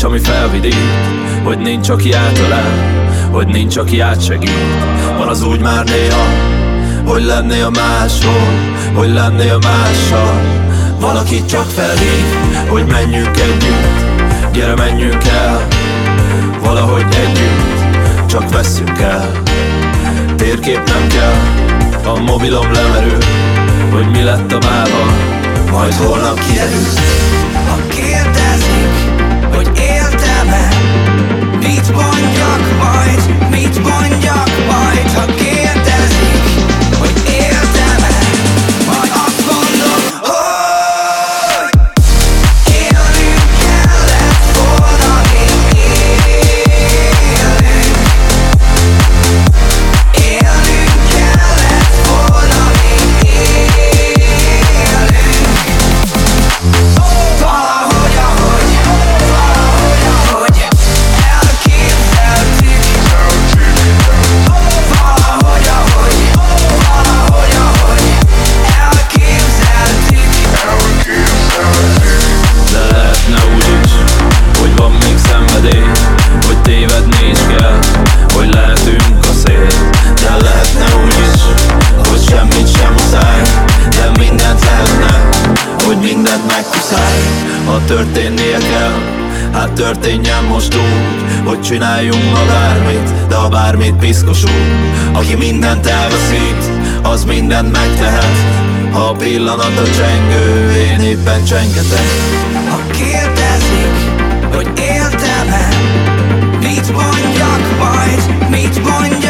nincs, ami felvidít Hogy nincs, aki átölel, hogy nincs, aki átsegít. Van az úgy már néha, hogy lennél máshol Hogy lennél mással. Valaki csak felhív, hogy menjünk együtt. Gyere menjünk el, valahogy együtt Csak veszünk el. Térkép nem kell, a mobilom lemerül Hogy mi lett a mával, majd holnap kiderül történjen most úgy Hogy csináljunk ma bármit, de a bármit piszkosul Aki mindent elveszít, az mindent megtehet. Ha a pillanat a csengő, én éppen csengetek. Ha kérdezik, hogy éltem-e Mit mondjak majd, mit mondjak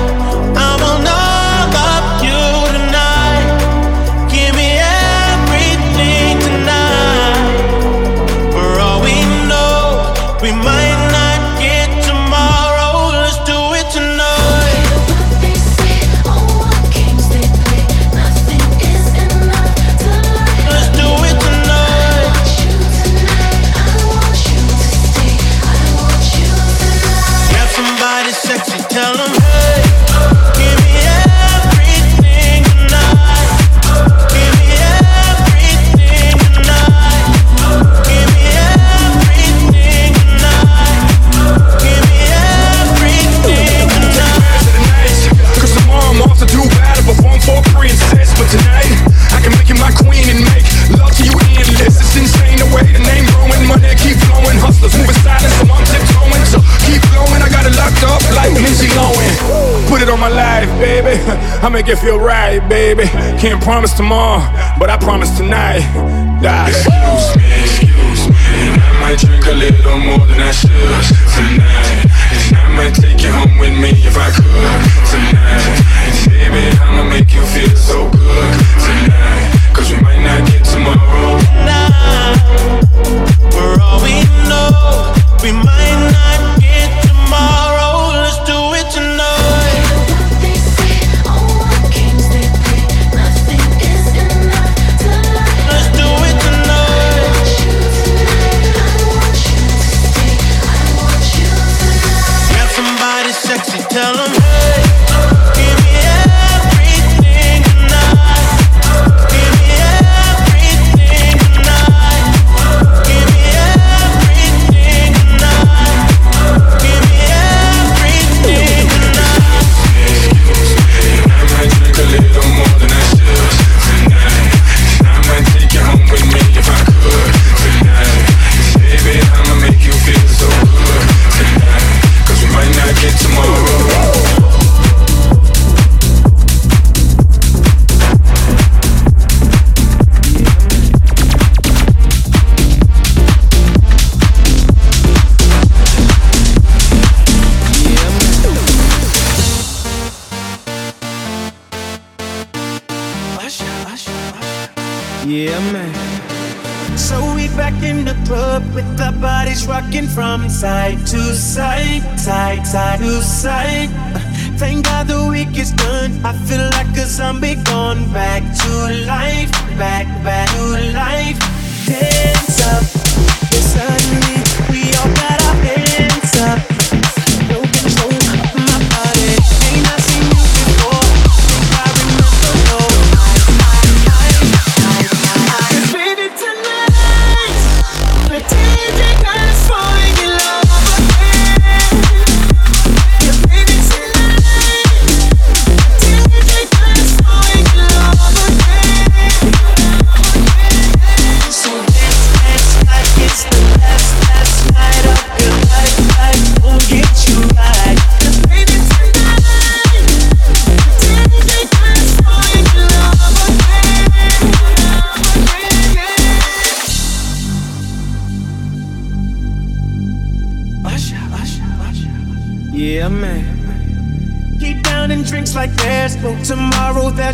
I make it feel right, baby. Can't promise tomorrow, but I promise tonight. Die. Excuse me, excuse me. I might drink a little more than I should tonight. And I might take you home with me if I could tonight. And baby, I'ma make you feel so good tonight. Cause we might not get tomorrow. For all we know, we might not rocking from side to side, side, side to side. Thank God the week is done. I feel like a zombie gone back to life, back, back to life. Dance up, yeah, suddenly we all got our hands up.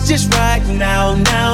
Just right now, now,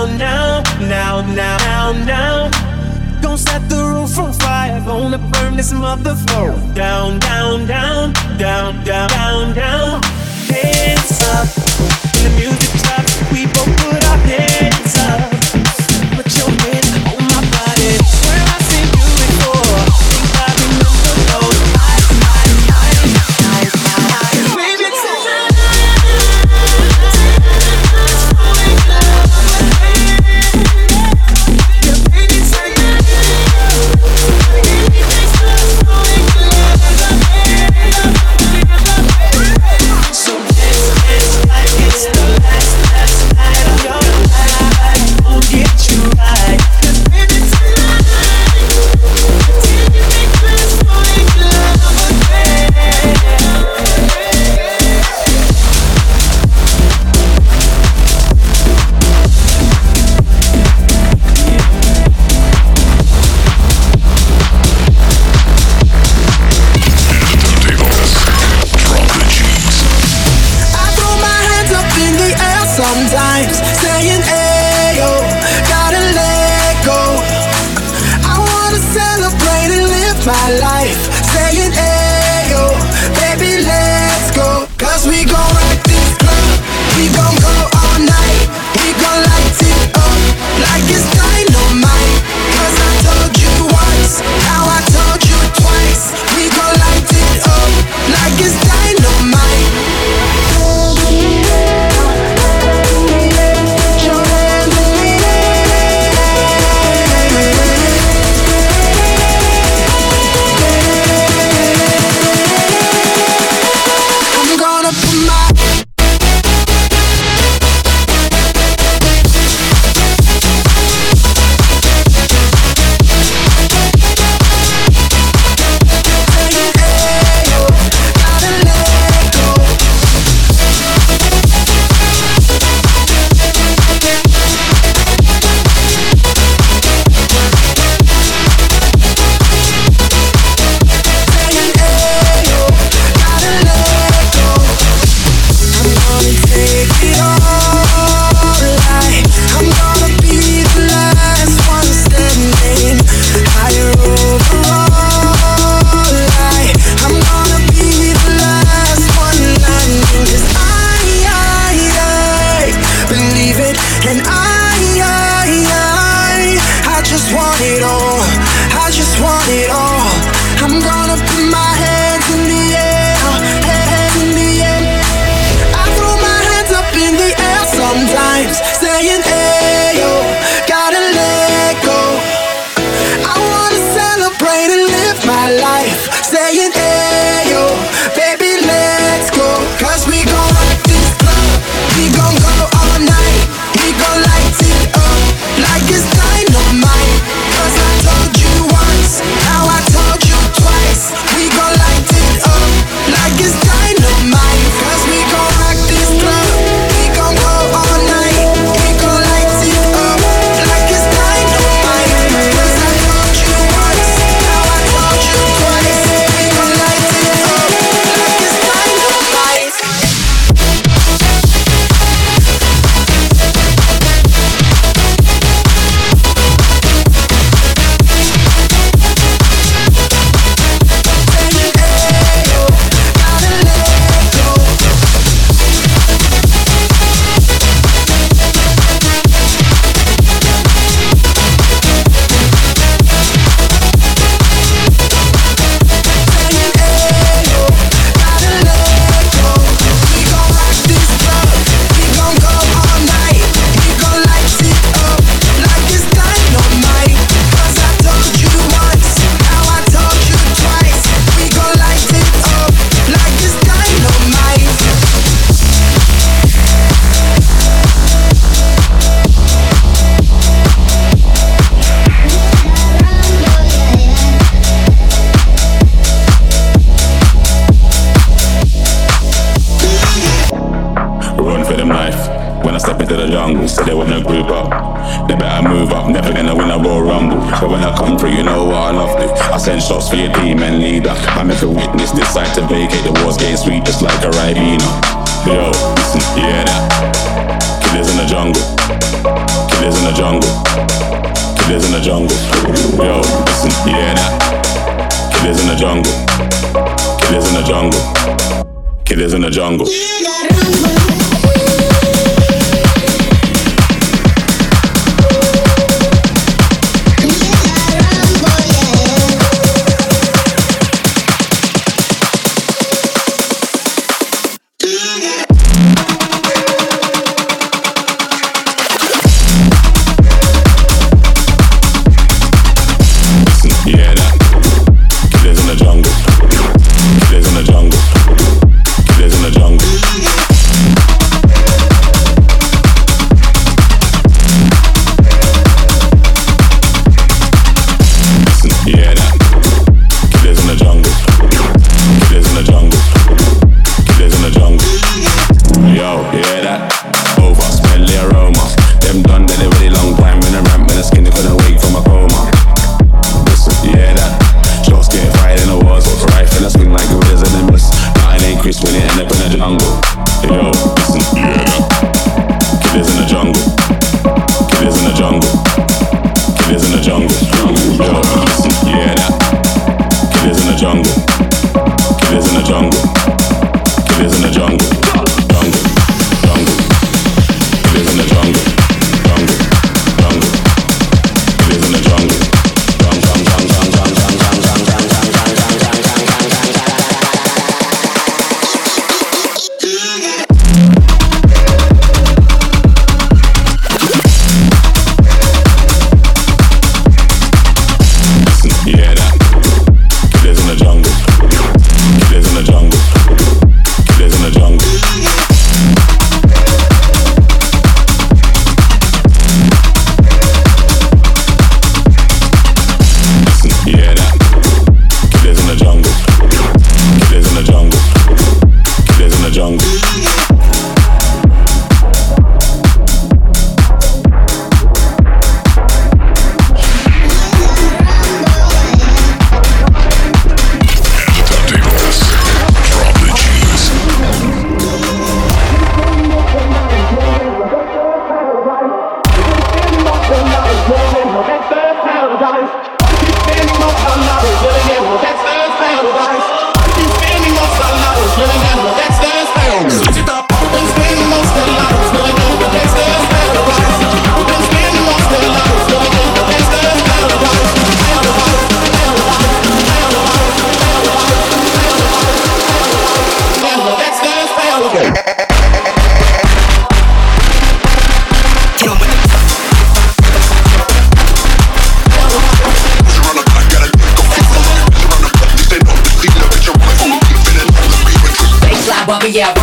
but yeah.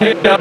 no.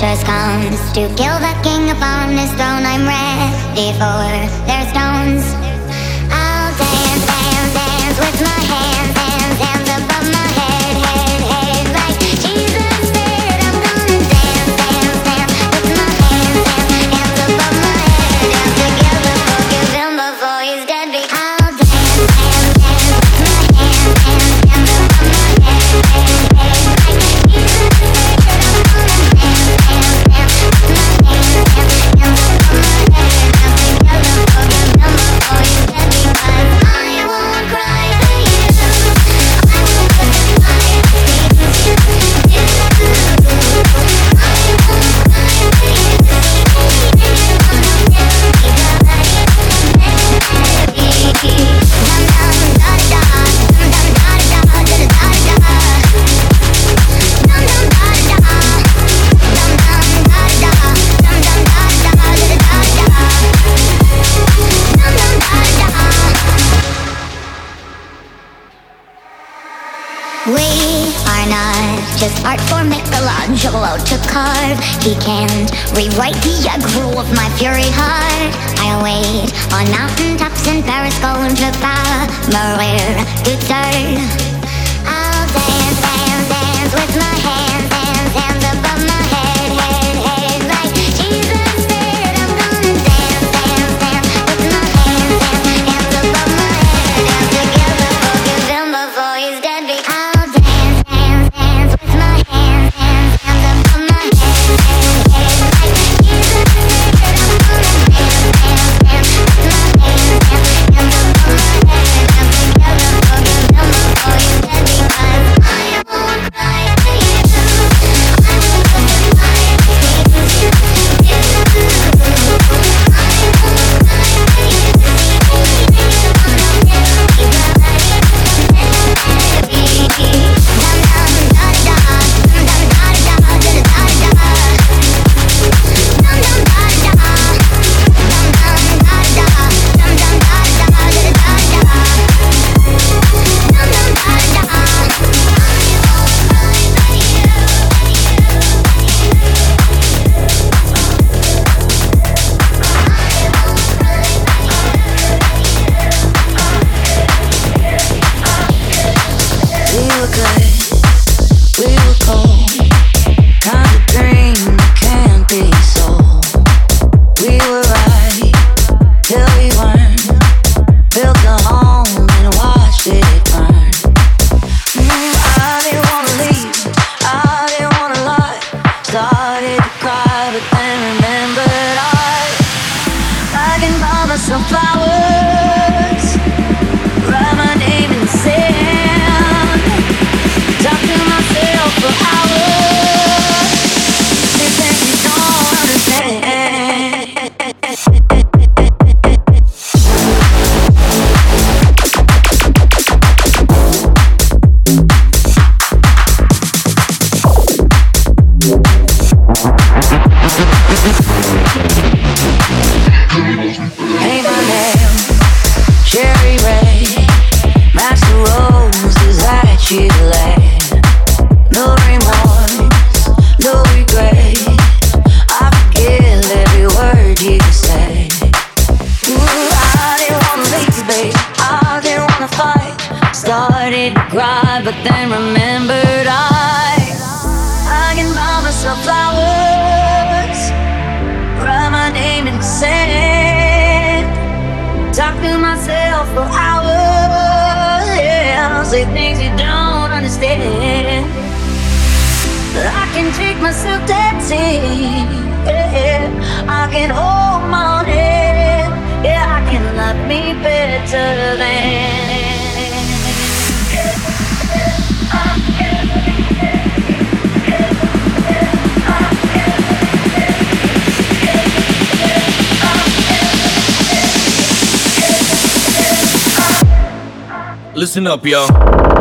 precious comes To kill the king upon his throne I'm ready for their stones. I'll dance, dance, dance with my hands. to carve. He can't rewrite the aggro of my fury heart. I'll wait on mountain tops in Paris, going to power, Maria Duterte. I'll dance, dance, dance with my head. Listen up, y'all.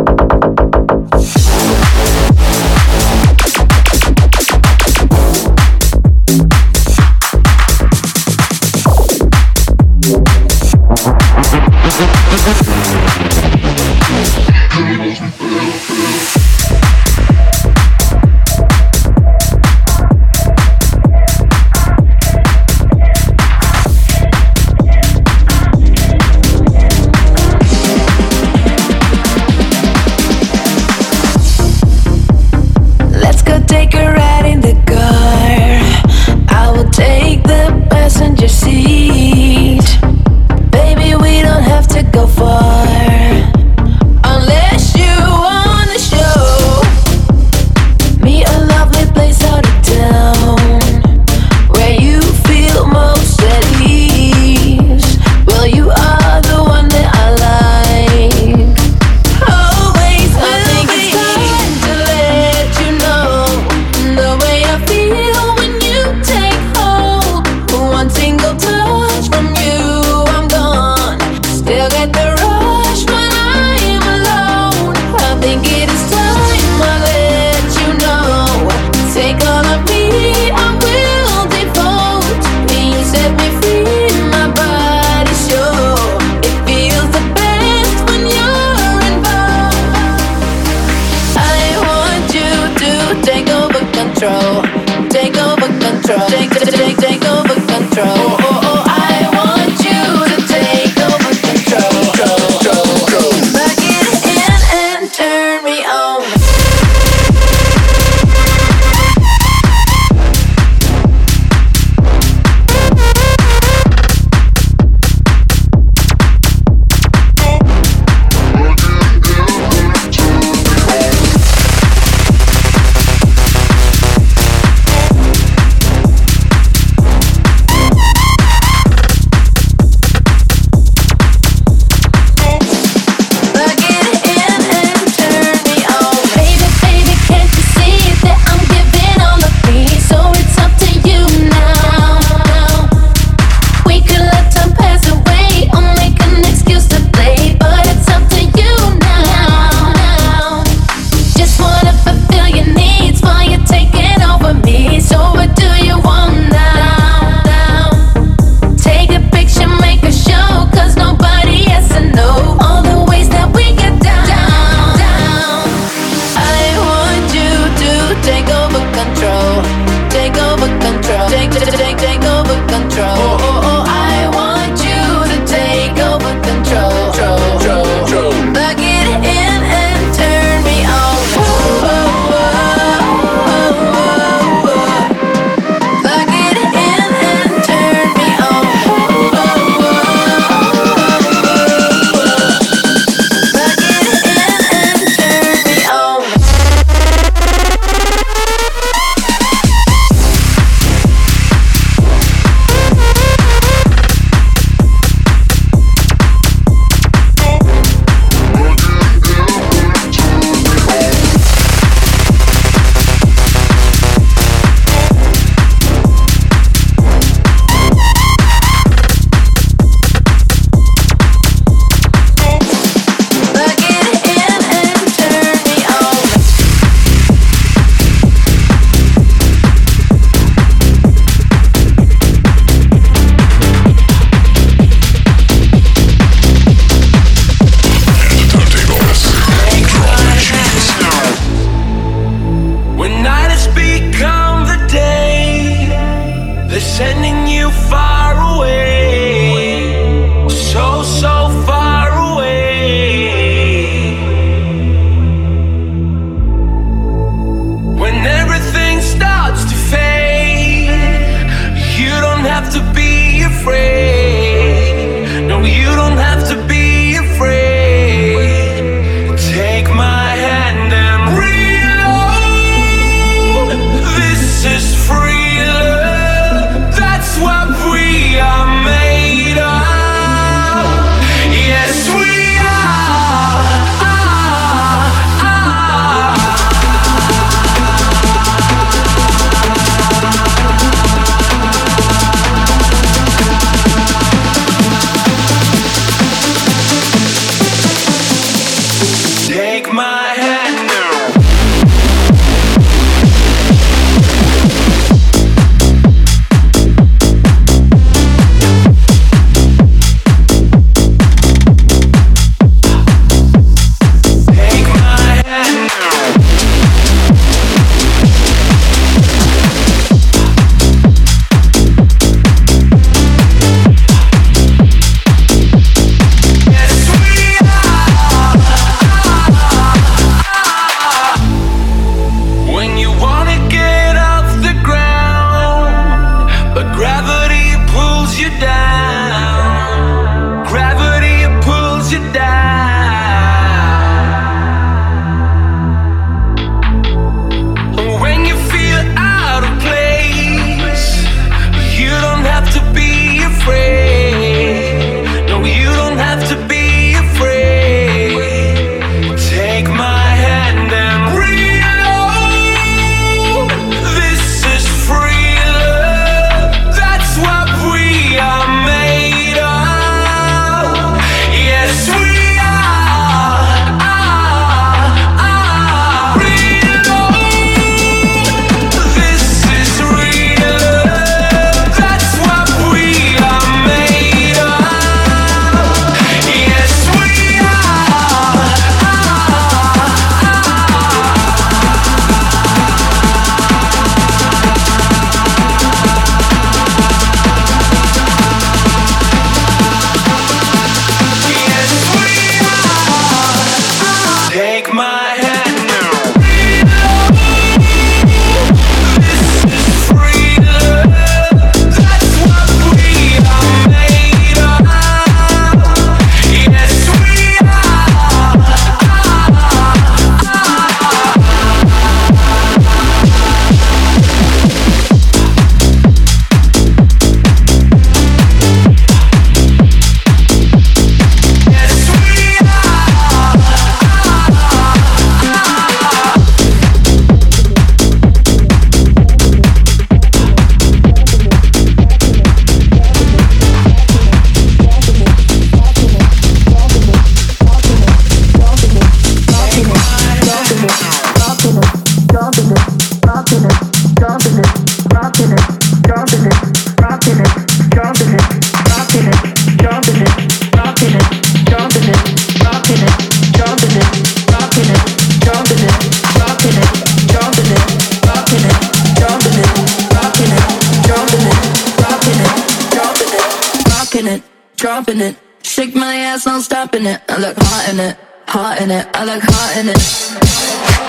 Dropping it. Shake my ass, not stopping it. I look hot in it, hot in it. I look hot in it.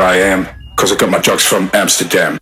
I am, cause I got my drugs from Amsterdam.